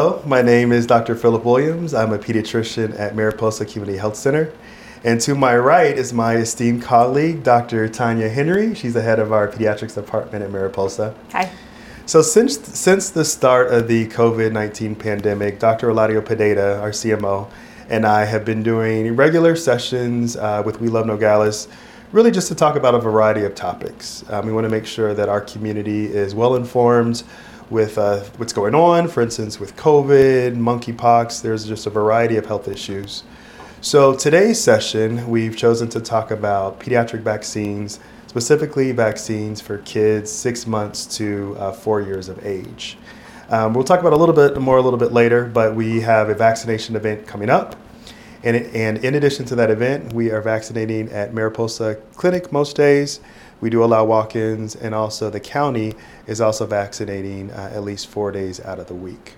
Hello, my name is Dr. Philip Williams. I'm a pediatrician at Mariposa Community Health Center. And to my right is my esteemed colleague, Dr. Tanya Henry. She's the head of our pediatrics department at Mariposa. Hi. So since since the start of the COVID-19 pandemic, Dr. Eladio Pineda, our CMO, and I have been doing regular sessions uh, with We Love Nogales, really just to talk about a variety of topics. Um, we want to make sure that our community is well informed with uh, what's going on. For instance, with COVID, monkeypox, there's just a variety of health issues. So today's session, we've chosen to talk about pediatric vaccines, specifically vaccines for kids six months to uh, four years of age. Um, we'll talk about a little bit more a little bit later, but we have a vaccination event coming up. And, and in addition to that event, we are vaccinating at Mariposa Clinic most days. We do allow walk ins, and also the county is also vaccinating uh, at least four days out of the week.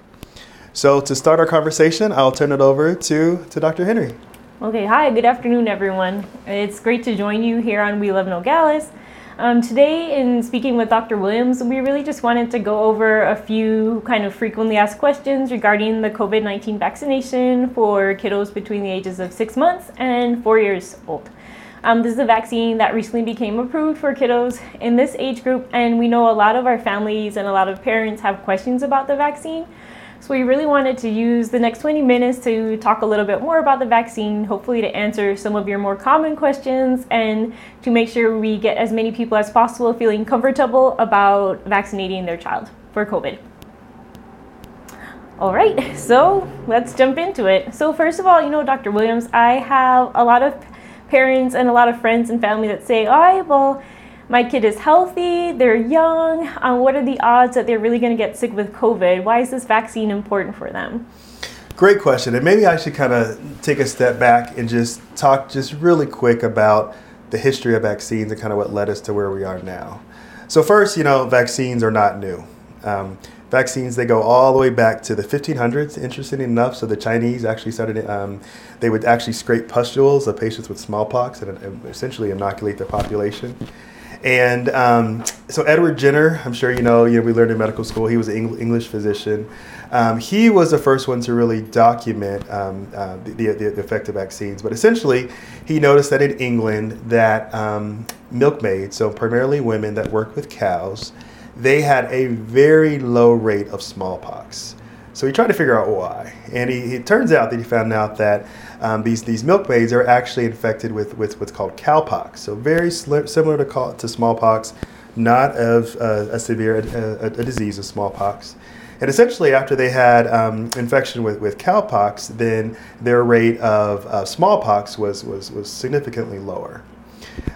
So, to start our conversation, I'll turn it over to, to Dr. Henry. Okay, hi, good afternoon, everyone. It's great to join you here on We Love Nogales. Um, today, in speaking with Dr. Williams, we really just wanted to go over a few kind of frequently asked questions regarding the COVID 19 vaccination for kiddos between the ages of six months and four years old. Um, this is a vaccine that recently became approved for kiddos in this age group, and we know a lot of our families and a lot of parents have questions about the vaccine. So we really wanted to use the next 20 minutes to talk a little bit more about the vaccine, hopefully to answer some of your more common questions and to make sure we get as many people as possible feeling comfortable about vaccinating their child for COVID. All right, so let's jump into it. So first of all, you know, Dr. Williams, I have a lot of parents and a lot of friends and family that say, all right, well, my kid is healthy, they're young. Um, what are the odds that they're really going to get sick with COVID? Why is this vaccine important for them? Great question. And maybe I should kind of take a step back and just talk just really quick about the history of vaccines and kind of what led us to where we are now. So, first, you know, vaccines are not new. Um, vaccines they go all the way back to the 1500s interesting enough. So the chinese actually started um, they would actually scrape pustules of patients with smallpox and, essentially inoculate their population. And um, so edward jenner i'm sure you know, you know we learned in medical school he was an english physician. Um, he was the first one to really document um, uh, the, the, the, effect of vaccines. But essentially he noticed that in england that um, milkmaids so primarily women that work with cows they had a very low rate of smallpox. So he tried to figure out why. And he, it turns out that he found out that um, these, these milkmaids are actually infected with, with what's called cowpox. So very similar to, call, to smallpox, not of uh, a severe a, a, disease of smallpox. And essentially, after they had um, infection with, with cowpox, then their rate of uh, smallpox was, was, was significantly lower.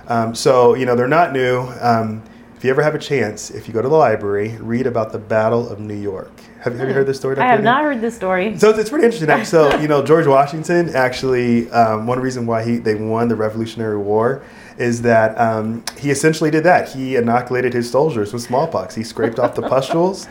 Um, so, you know, they're not new. Um, if you ever have a chance, if you go to the library, read about the Battle of New York. Have, have you heard this story? Dr. I have not heard this story. So it's, pretty interesting. So you know, George Washington actually um, one reason why he they won the Revolutionary War is that um, he essentially did that. He inoculated his soldiers with smallpox. He scraped off the pustules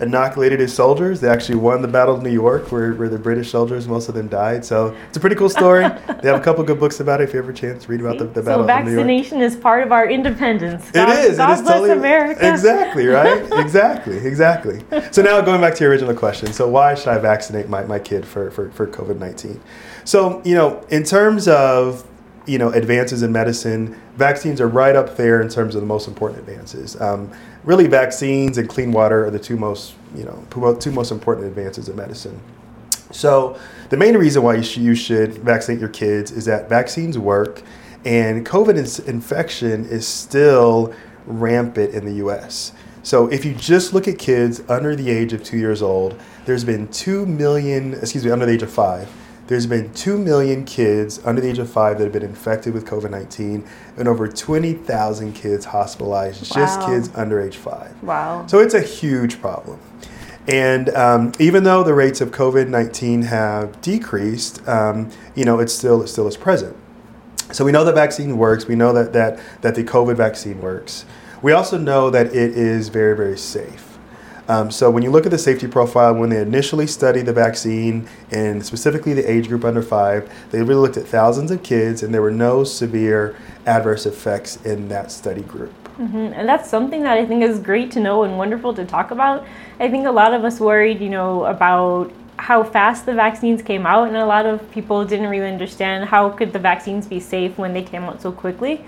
inoculated his soldiers. They actually won the Battle of New York, where, where the British soldiers, most of them died. So it's a pretty cool story. they have a couple good books about it. If you ever chance, read about the, the Battle so of New York. vaccination is part of our independence. God, it is. God it is bless totally, America. Exactly, right? exactly, exactly. So now going back to your original question. So why should I vaccinate my, my kid for, for, for COVID-19? So, you know, in terms of you know advances in medicine. Vaccines are right up there in terms of the most important advances. Um, really vaccines and clean water are the two most you know two most important advances in medicine. So the main reason why you, sh- you should vaccinate your kids is that vaccines work and covid in- infection is still rampant in the us so if you just look at kids under the age of two years old there's been 2 million excuse me under the age of five there's been 2 million kids under the age of five that have been infected with COVID 19 and over 20,000 kids hospitalized, wow. just kids under age five. Wow. So it's a huge problem. And um, even though the rates of COVID 19 have decreased, um, you know, it's still, it still is present. So we know the vaccine works. We know that, that, that the COVID vaccine works. We also know that it is very, very safe. Um, so when you look at the safety profile, when they initially studied the vaccine and specifically the age group under five, they really looked at thousands of kids and there were no severe adverse effects in that study group. Mm-hmm. And that's something that I think is great to know and wonderful to talk about. I think a lot of us worried, you know, about how fast the vaccines came out, and a lot of people didn't really understand how could the vaccines be safe when they came out so quickly.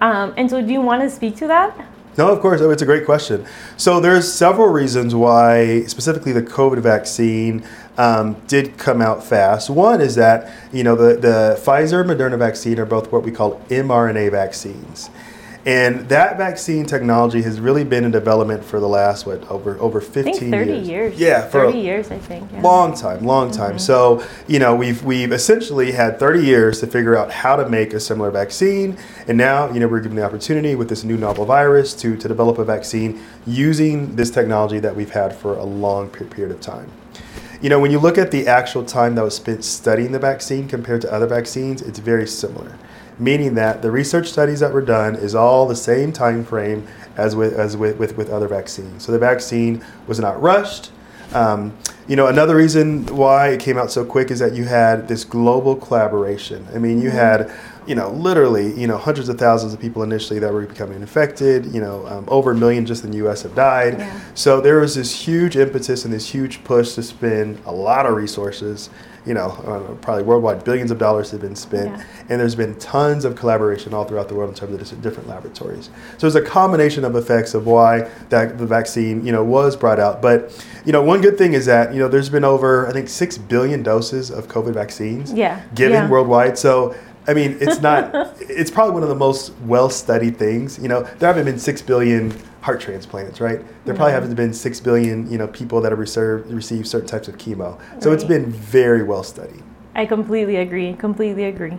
Um, and so, do you want to speak to that? No, of course. It's a great question. So there's several reasons why, specifically the COVID vaccine, um, did come out fast. One is that you know the the Pfizer and Moderna vaccine are both what we call mRNA vaccines. And that vaccine technology has really been in development for the last what over over 15 I think 30 years. years. Yeah, for 30 years I think. Yeah. long time, long time. Mm-hmm. So you know we've we've essentially had 30 years to figure out how to make a similar vaccine, and now you know we're given the opportunity with this new novel virus to to develop a vaccine using this technology that we've had for a long period of time. You know, when you look at the actual time that was spent studying the vaccine compared to other vaccines, it's very similar. Meaning that the research studies that were done is all the same time frame as with as with, with, with other vaccines. So the vaccine was not rushed. Um, you know, another reason why it came out so quick is that you had this global collaboration. I mean, you had, you know, literally, you know, hundreds of thousands of people initially that were becoming infected. You know, um, over a million just in the U.S. have died. Yeah. So there was this huge impetus and this huge push to spend a lot of resources. You know, uh, probably worldwide, billions of dollars have been spent, Yeah. and there's been tons of collaboration all throughout the world in terms of different laboratories. So there's a combination of effects of why that the vaccine, you know, was brought out. But you know, one good thing is that you know there's been over I think six billion doses of COVID vaccines Yeah. given yeah. worldwide. So I mean, it's not. it's probably one of the most well-studied things. You know, there haven't been six billion heart transplants, right? There probably No. haven't been six billion, you know, people that have reserved, received certain types of chemo. So it's been very well studied. I completely agree. Completely agree.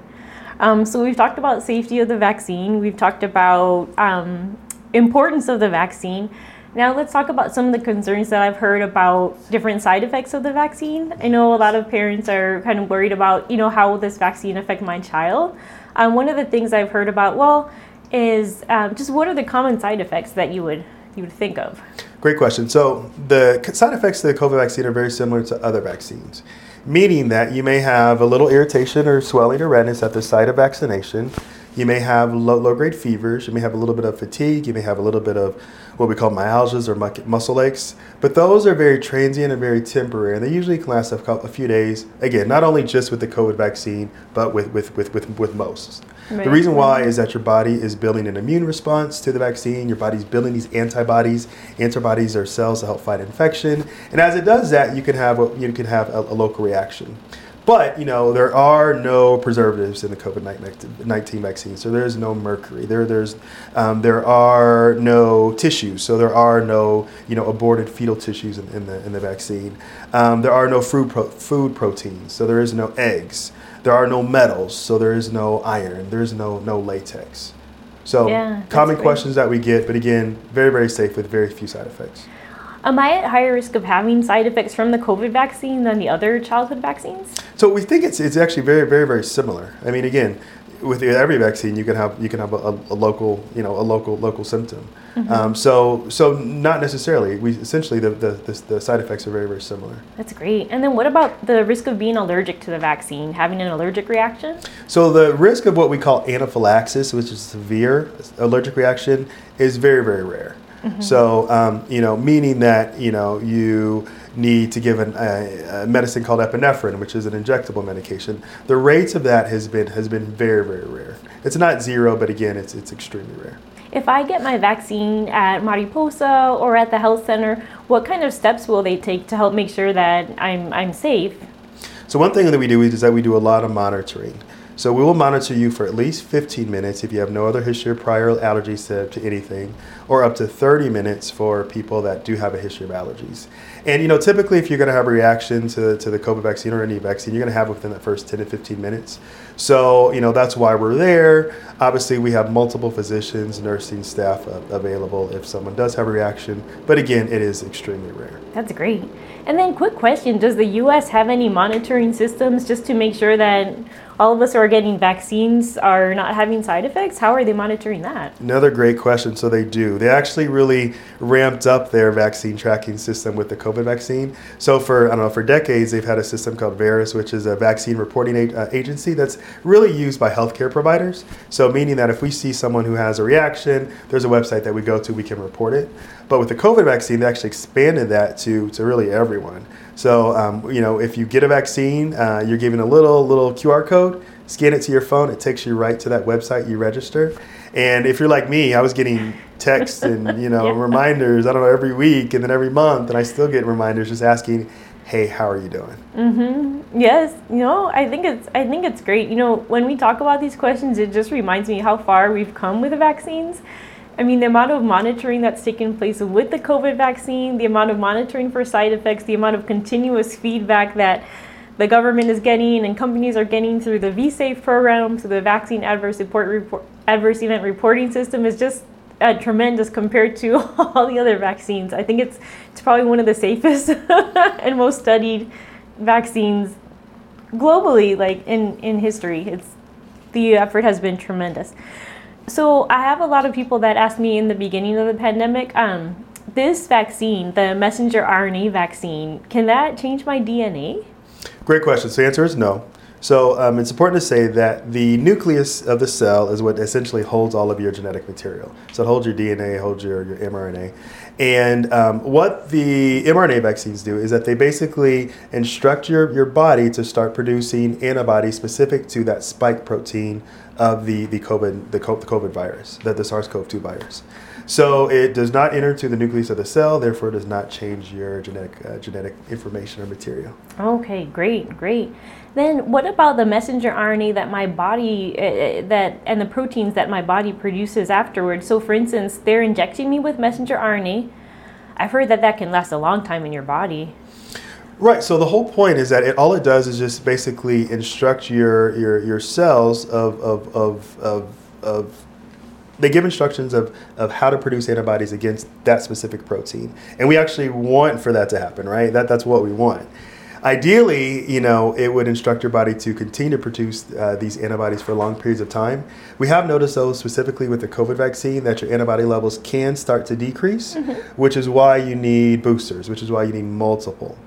Um, so we've talked about safety of the vaccine. We've talked about um, importance of the vaccine. Now let's talk about some of the concerns that I've heard about different side effects of the vaccine. I know a lot of parents are kind of worried about, you know, how will this vaccine affect my child? Um, one of the things I've heard about, well, is um, just what are the common side effects that you would you would think of? Great question. So the side effects of the COVID vaccine are very similar to other vaccines, meaning that you may have a little irritation or swelling or redness at the site of vaccination. You may have low, low grade fevers. You may have a little bit of fatigue. You may have a little bit of what we call myalgias or mu- muscle aches. But those are very transient and very temporary, and they usually can last a, cou- a few days. Again, not only just with the COVID vaccine, but with, with, with, with, with most. The reason why is that your body is building an immune response to the vaccine. Your body's building these antibodies. Antibodies are cells to help fight infection, and as it does that, you can have a, you can have a, a local reaction. But you know there are no preservatives in the COVID nineteen vaccine, so there is no mercury. There there's um, there are no tissues, so there are no you know aborted fetal tissues in, in the in the vaccine. Um, there are no food pro- food proteins, so there is no eggs. There are no metals, so there is no iron. There is no no latex. So Yeah, common great. questions that we get, but again, very very safe with very few side effects. Am I at higher risk of having side effects from the COVID vaccine than the other childhood vaccines? So we think it's it's actually very very very similar. I mean, again, with every vaccine, you can have you can have a, a, local you know a local local symptom. Um, so so not necessarily. We essentially the, the the the side effects are very very similar. That's great. And then what about the risk of being allergic to the vaccine, having an allergic reaction? So the risk of what we call anaphylaxis, which is severe allergic reaction, is very very rare. So um, you know, meaning that you know you need to give an, a, a medicine called epinephrine, which is an injectable medication. The rates of that has been has been very very rare. It's not zero, but again, it's it's extremely rare. If I get my vaccine at Mariposa or at the health center, what kind of steps will they take to help make sure that I'm, I'm safe? So one thing that we do is that we do a lot of monitoring. So we will monitor you for at least 15 minutes if you have no other history of prior allergies to, to anything, or up to 30 minutes for people that do have a history of allergies. And you know, typically if you're going to have a reaction to, to the COVID vaccine or any vaccine, you're going to have it within that first 10 to 15 minutes. So you know that's why we're there. Obviously, we have multiple physicians, nursing staff uh, available if someone does have a reaction. But again, it is extremely rare. That's great. And then, quick question Does the US have any monitoring systems just to make sure that all of us who are getting vaccines are not having side effects? How are they monitoring that? Another great question. So they do. They actually really ramped up their vaccine tracking system with the COVID vaccine. So for I don't know for decades they've had a system called VAERS, which is a vaccine reporting a- uh, agency that's really used by healthcare providers. So meaning that if we see someone who has a reaction, there's a website that we go to, we can report it. But with the COVID vaccine, they actually expanded that to to really everyone. So um, you know if you get a vaccine, uh, you're given a little little QR code scan it to your phone it takes you right to that website you register and if you're like me i was getting texts and you know Yeah. reminders i don't know every week and then every month and i still get reminders just asking hey how are you doing Mm-hmm. Yes. You know, I think it's I think it's great. You know, when we talk about these questions, it just reminds me how far we've come with the vaccines. I mean, the amount of monitoring that's taken place with the COVID vaccine, the amount of monitoring for side effects, the amount of continuous feedback that the government is getting and companies are getting through the VSafe program, through the vaccine adverse report, report adverse event reporting system is just uh, tremendous compared to all the other vaccines. I think it's it's probably one of the safest and most studied vaccines globally, like in in history. It's the effort has been tremendous. So I have a lot of people that asked me in the beginning of the pandemic, um, this vaccine, the messenger RNA vaccine, can that change my DNA? Great question. So the answer is no. So um, it's important to say that the nucleus of the cell is what essentially holds all of your genetic material. So it holds your DNA, holds your, your mRNA. And um, what the mRNA vaccines do is that they basically instruct your, your body to start producing antibodies specific to that spike protein of the, the, COVID, the, COVID virus, the, the SARS-CoV-2 virus. So it does not enter to the nucleus of the cell, therefore it does not change your genetic, uh, genetic information or material. Okay, great, great. Then what about the messenger RNA that my body uh, that and the proteins that my body produces afterwards? So for instance, they're injecting me with messenger RNA. I've heard that that can last a long time in your body. Right. So the whole point is that it, all it does is just basically instruct your your, your cells of of, of, of, of they give instructions of, of how to produce antibodies against that specific protein. And we actually want for that to happen, right? That, that's what we want. Ideally, you know, it would instruct your body to continue to produce uh, these antibodies for long periods of time. We have noticed, though, specifically with the COVID vaccine, that your antibody levels can start to decrease, which is why you need boosters, which is why you need multiple.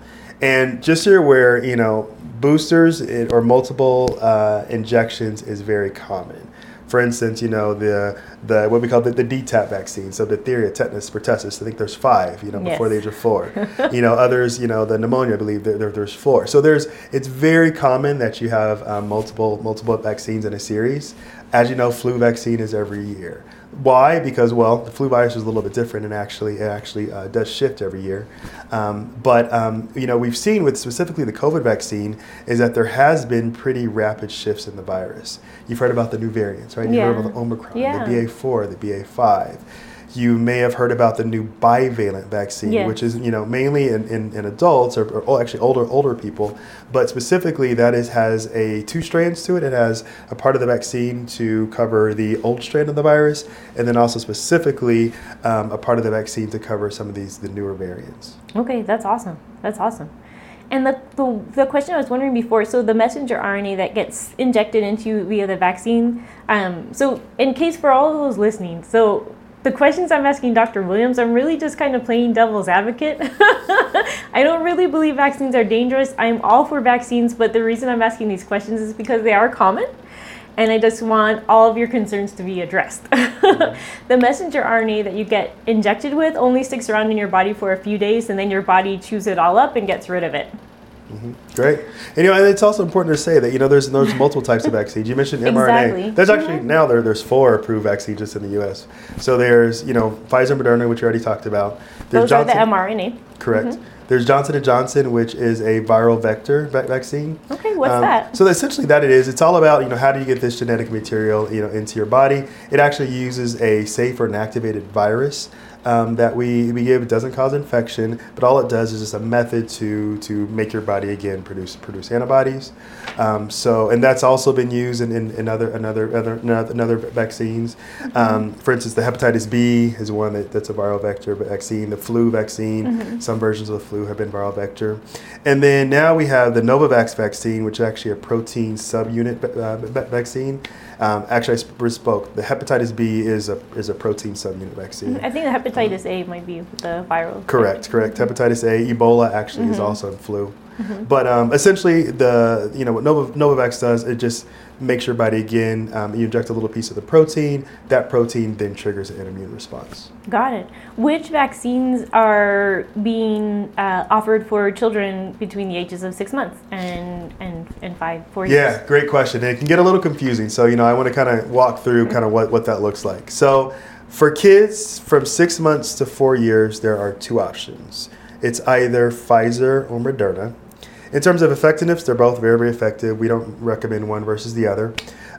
And just so you're aware, you know, boosters or multiple uh, injections is very common. For instance, you know the the what we call the, the DTaP vaccine, so diphtheria, tetanus, pertussis. I think there's five, you know, before the Yes. age of four. you know, others, you know, the pneumonia, I believe there, there, there's four. So there's it's very common that you have um, multiple multiple vaccines in a series. As you know, flu vaccine is every year. Why? Because well, the flu virus is a little bit different, and actually, it actually uh, does shift every year. Um, but um, you know, we've seen with specifically the COVID vaccine is that there has been pretty rapid shifts in the virus. You've heard about the new variants, right? You've heard about the Omicron, Yeah. the BA4, the BA5. You may have heard about the new bivalent vaccine, Yes. which is you know mainly in, in, in adults or, or actually older older people, but specifically that is has a two strands to it. It has a part of the vaccine to cover the old strand of the virus, and then also specifically um, a part of the vaccine to cover some of these the newer variants. Okay, that's awesome. That's awesome. And the, the, the question I was wondering before so, the messenger RNA that gets injected into you via the vaccine. Um, so, in case for all of those listening, so the questions I'm asking Dr. Williams, I'm really just kind of playing devil's advocate. I don't really believe vaccines are dangerous. I'm all for vaccines, but the reason I'm asking these questions is because they are common. And I just want all of your concerns to be addressed. the messenger RNA that you get injected with only sticks around in your body for a few days, and then your body chews it all up and gets rid of it. Great. And you know, it's also important to say that you know there's there's multiple types of vaccines. You mentioned mRNA. Exactly. There's actually now there there's four approved vaccines just in the U.S. So there's you know Pfizer, and Moderna, which you already talked about. There's Those are the mRNA. Correct. There's Johnson and Johnson, which is a viral vector va- vaccine. Okay, what's Um, that? So essentially, that it is. It's all about you know how do you get this genetic material you know into your body. It actually uses a safe or inactivated virus um, that we, we give. It doesn't cause infection, but all it does is just a method to to make your body again produce produce antibodies. Um, so, and that's also been used in, in, in other another other another vaccines. Mm-hmm. Um, for instance, the hepatitis B is one that, that's a viral vector vaccine. The flu vaccine, mm-hmm. some versions of the flu have been viral vector, and then now we have the Novavax vaccine, which is actually a protein subunit uh, vaccine. Um, actually, I spoke. The hepatitis B is a is a protein subunit vaccine. I think the hepatitis A might be the viral. Correct, correct. Hepatitis A, Ebola actually mm-hmm. is also flu. Mm-hmm. But um, essentially, the you know what Nova, Novavax does, it just makes your body again. Um, you inject a little piece of the protein. That protein then triggers an immune response. Got it. Which vaccines are being uh, offered for children between the ages of six months and and, and five, four years? Yeah, great question. It can get a little confusing. So you know, I want to kind of walk through kind of what what that looks like. So. For kids from six months to four years, there are two options. It's either Pfizer or Moderna. In terms of effectiveness, they're both very, very effective. We don't recommend one versus the other.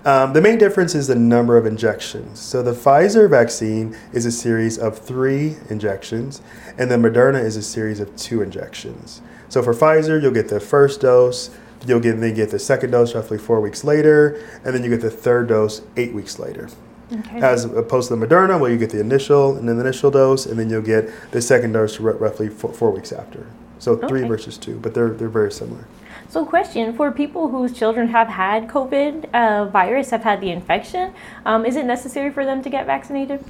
Um, the main difference is the number of injections. So the Pfizer vaccine is a series of three injections, and the Moderna is a series of two injections. So for Pfizer, you'll get the first dose, you'll get, then get the second dose roughly four weeks later, and then you get the third dose eight weeks later. Okay. As opposed to the Moderna, where you get the initial and then the initial dose, and then you'll get the second dose r- roughly four, four weeks after. So three okay. versus two, but they're they're very similar. So, question for people whose children have had COVID uh, virus, have had the infection, um, is it necessary for them to get vaccinated?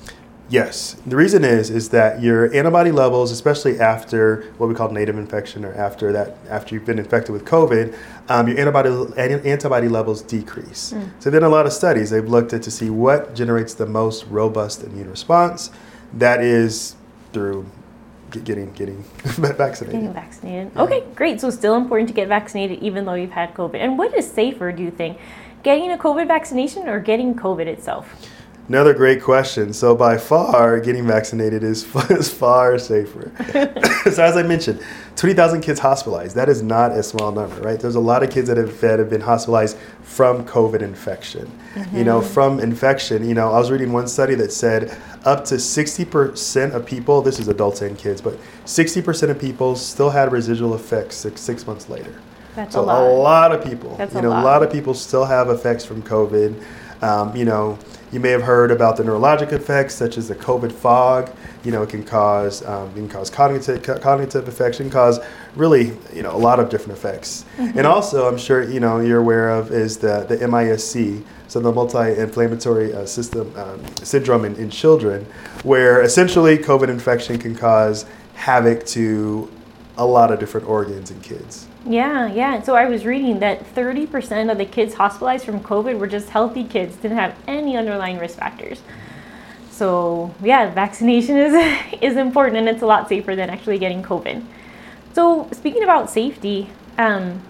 Yes. The reason is is that your antibody levels, especially after what we call native infection, or after that, after you've been infected with COVID, um, your antibody antibody levels decrease. Mm. So, there been a lot of studies. They've looked at to see what generates the most robust immune response. That is through getting getting vaccinated. Getting vaccinated. Yeah. Okay, great. So still important to get vaccinated even though you've had COVID. And what is safer, do you think? Getting a COVID vaccination or getting COVID itself? Another great question. So by far, getting vaccinated is, is far safer. so as I mentioned, 20,000 kids hospitalized. That is not a small number, right? There's a lot of kids that have, that have been hospitalized from COVID infection. Mm-hmm. You know, mm-hmm. from infection, you know, I was reading one study that said up to 60% of people, this is adults and kids, but 60% of people still had residual effects six, six months later. That's so a lot. a lot of people, That's you know, a lot. a lot of people still have effects from COVID. Um, you know, you may have heard about the neurologic effects, such as the COVID fog. You know, it can cause um, it can cause cognitive cognitive effects, can cause really you know a lot of different effects. Mm-hmm. And also, I'm sure you know you're aware of is the the MIS-C, so the multi-inflammatory uh, system um, syndrome in, in children, where essentially COVID infection can cause havoc to a lot of different organs in kids. Yeah, yeah. So I was reading that 30% of the kids hospitalized from COVID were just healthy kids, didn't have any underlying risk factors. So yeah, vaccination is is important and it's a lot safer than actually getting COVID. So speaking about safety, um,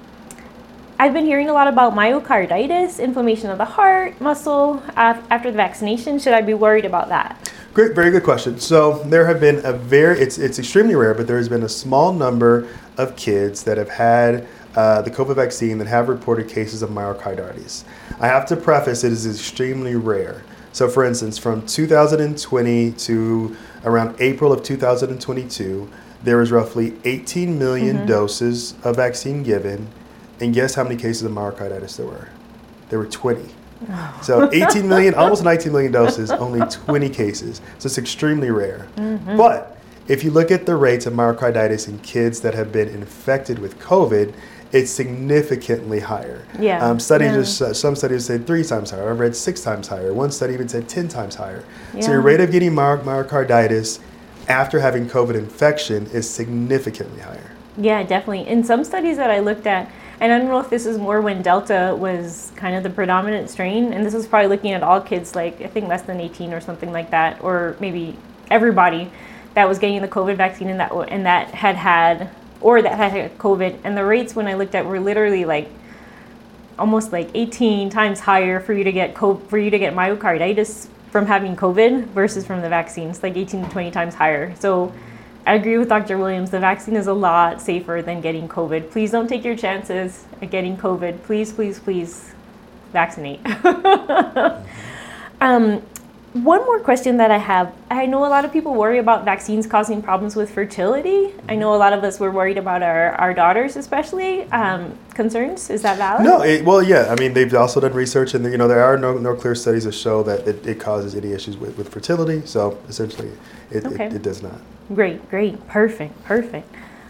I've been hearing a lot about myocarditis, inflammation of the heart, muscle after the vaccination. Should I be worried about that? Great, very good question. So there have been a very, it's, it's extremely rare, but there has been a small number of kids that have had uh, the COVID vaccine that have reported cases of myocarditis. I have to preface it is extremely rare. So, for instance, from 2020 to around April of 2022, there was roughly 18 million mm-hmm. doses of vaccine given. And guess how many cases of myocarditis there were? There were 20. Oh. So 18 million, almost 19 million doses, only 20 cases. So it's extremely rare. Mm-hmm. But if you look at the rates of myocarditis in kids that have been infected with COVID, it's significantly higher. Yeah. Um, studies, yeah. some studies said three times higher. I've read six times higher. One study even said 10 times higher. Yeah. So your rate of getting my- myocarditis after having COVID infection is significantly higher. Yeah, definitely. In some studies that I looked at, and I don't know if this is more when Delta was kind of the predominant strain, and this was probably looking at all kids, like I think less than 18 or something like that, or maybe everybody that was getting the COVID vaccine and that and that had had or that had had COVID, and the rates when I looked at were literally like almost like 18 times higher for you to get for you to get myocarditis from having COVID versus from the vaccines, like 18 to 20 times higher. So I agree with Dr. Williams. The vaccine is a lot safer than getting COVID. Please don't take your chances at getting COVID. Please, please, please vaccinate. um, one more question that I have. I know a lot of people worry about vaccines causing problems with fertility. I know a lot of us were worried about our, our daughters, especially. Um, concerns? Is that valid? No, it, well, yeah. I mean, they've also done research, and you know there are no, no clear studies that show that it, it causes any issues with, with fertility. So essentially, it, okay. it, it does not. Great, great, perfect, perfect.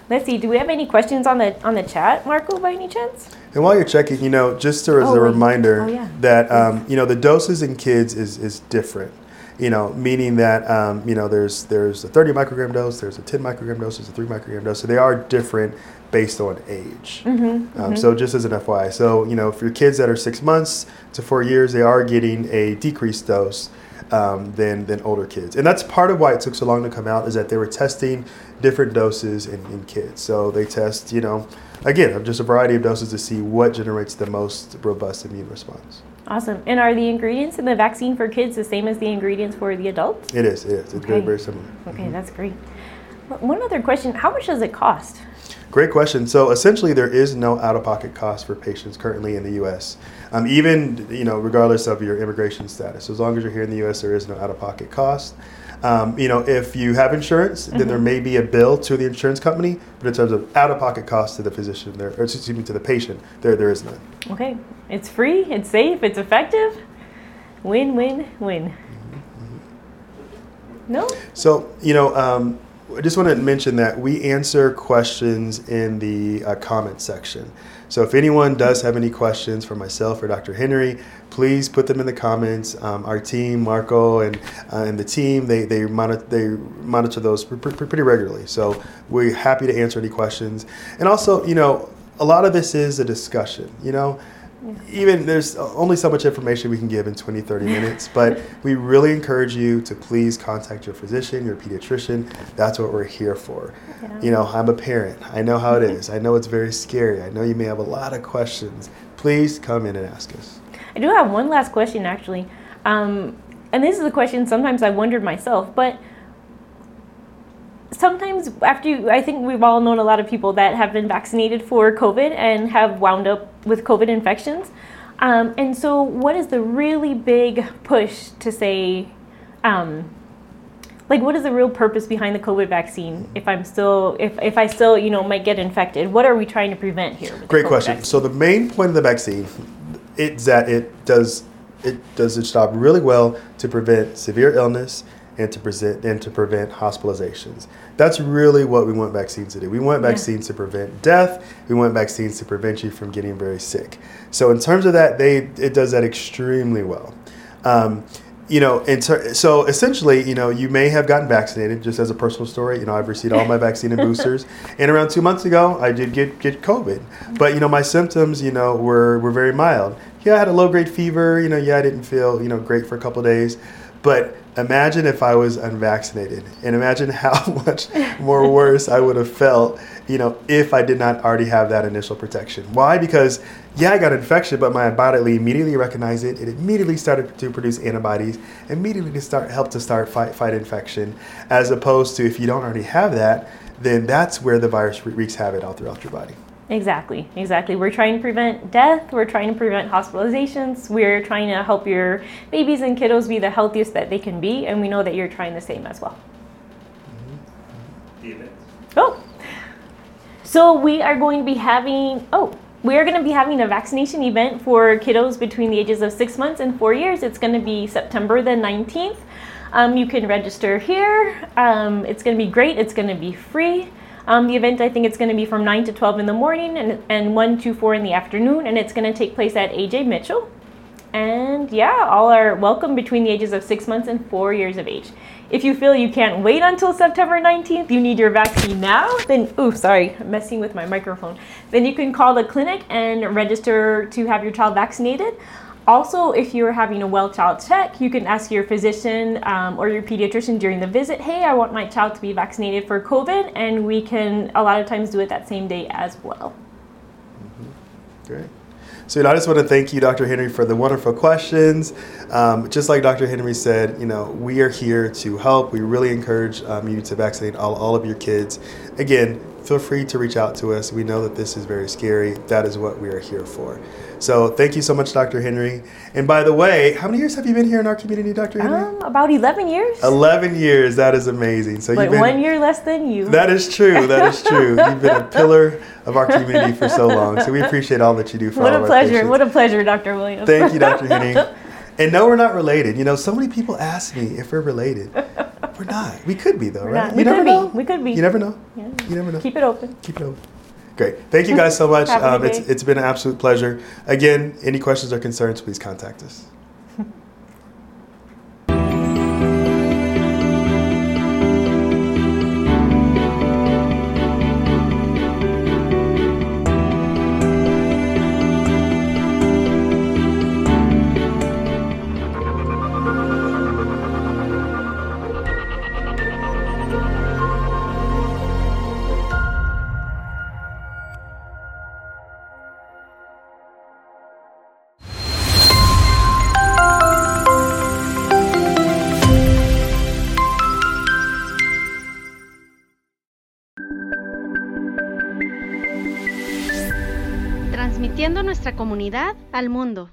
Let's see. Do we have any questions on the on the chat, Marco, by any chance? And while you're checking, you know, just as oh, a reminder oh, yeah. that um, you know the doses in kids is is different. You know, meaning that um, you know there's there's a 30 microgram dose, there's a 10 microgram dose, there's a 3 microgram dose. So they are different based on age. Mm-hmm, um, mm-hmm. So just as an FYI, so you know, for your kids that are six months to four years, they are getting a decreased dose um, than than older kids, and that's part of why it took so long to come out. Is that they were testing different doses in, in kids. So they test, you know, again, just a variety of doses to see what generates the most robust immune response. Awesome. And are the ingredients in the vaccine for kids the same as the ingredients for the adults? It is. It is. It's okay. very very similar. Okay, mm-hmm. that's great. One other question: How much does it cost? Great question. So essentially, there is no out-of-pocket cost for patients currently in the U.S. Um, even you know, regardless of your immigration status, as long as you're here in the U.S., there is no out-of-pocket cost. Um, you know, if you have insurance, mm-hmm. then there mm-hmm. may be a bill to the insurance company, but in terms of out-of-pocket cost to the physician, there, or excuse me, to the patient, there there is none. Okay, it's free, it's safe, it's effective. Win, win, win. Mm-hmm. No. So you know. Um, I just want to mention that we answer questions in the uh, comment section. So if anyone does have any questions for myself or Dr. Henry, please put them in the comments. Um, our team, Marco and uh, and the team, they they monitor they monitor those pretty regularly. So we're happy to answer any questions. And also, you know, a lot of this is a discussion. You know, even there's only so much information we can give in 20 30 minutes but we really encourage you to please contact your physician your pediatrician. That's what we're here for. Yeah. you know i'm a parent. I know how it is. I know it's very scary. I know you may have a lot of questions. Please come in and ask us. I do have one last question actually. Um, and this is a question sometimes i wondered myself but sometimes after you, I think we've all known a lot of people that have been vaccinated for COVID and have wound up with COVID infections. Um, and so, what is the really big push to say, um, like, what is the real purpose behind the COVID vaccine? If I'm still, if, if I still, you know, might get infected, what are we trying to prevent here? Great question. Vaccine? So the main point of the vaccine is that it does it does its job really well to prevent severe illness and to present and to prevent hospitalizations. That's really what we want vaccines to do. We want vaccines yeah. to prevent death. We want vaccines to prevent you from getting very sick. So in terms of that, they it does that extremely well. Um, you know, ter- so essentially, you know, you may have gotten vaccinated. Just as a personal story, you know, I've received all my vaccine and boosters, and around two months ago, I did get get COVID. But you know, my symptoms, you know, were were very mild. Yeah, I had a low grade fever. You know, yeah, I didn't feel you know great for a couple days, but imagine if I was unvaccinated and imagine how much more worse I would have felt, you know, if I did not already have that initial protection. Why? Because yeah, I got infection, but my body immediately recognized it. It immediately started to produce antibodies, immediately to start help to start fight fight infection. As opposed to if you don't already have that, then that's where the virus wreaks havoc all throughout your body. Exactly, exactly. We're trying to prevent death, we're trying to prevent hospitalizations, we're trying to help your babies and kiddos be the healthiest that they can be, and we know that you're trying the same as well. Mm-hmm. Oh, so we are going to be having, oh, we are going to be having a vaccination event for kiddos between the ages of six months and four years. It's going to be September the 19th. Um, you can register here. Um, it's going to be great, it's going to be free. Um, the event, I think it's going to be from 9 to 12 in the morning and, and 1 to 4 in the afternoon, and it's going to take place at AJ Mitchell. And yeah, all are welcome between the ages of 6 months and 4 years of age. If you feel you can't wait until September 19th, you need your vaccine now, then, ooh, sorry, I'm messing with my microphone. Then you can call the clinic and register to have your child vaccinated. Also, if you're having a well child check, you can ask your physician um, or your pediatrician during the visit, hey, I want my child to be vaccinated for COVID, and we can a lot of times do it that same day as well. Mm-hmm. Great. So, you know, I just want to thank you, Dr. Henry, for the wonderful questions. Um, just like Dr. Henry said, you know, we are here to help. We really encourage um, you to vaccinate all, all of your kids. Again, feel free to reach out to us. We know that this is very scary. That is what we are here for. So thank you so much, Dr. Henry. And by the way, how many years have you been here in our community, Dr. Henry? Um, about 11 years. 11 years. That is amazing. So you've been, one year less than you. That is true. That is true. You've been a pillar of our community for so long. So we appreciate all that you do for us. what all a pleasure. What a pleasure, Dr. Williams. Thank you, Dr. Henry. And no, we're not related. You know, so many people ask me if we're related. We're not. We could be though, we're right? Not. We you could be. Know. We could be. You never know. Yeah. You never know. Keep it open. Keep it open. Great. Thank you guys so much. um, it's, it's been an absolute pleasure. Again, any questions or concerns, please contact us. Nuestra comunidad al mundo.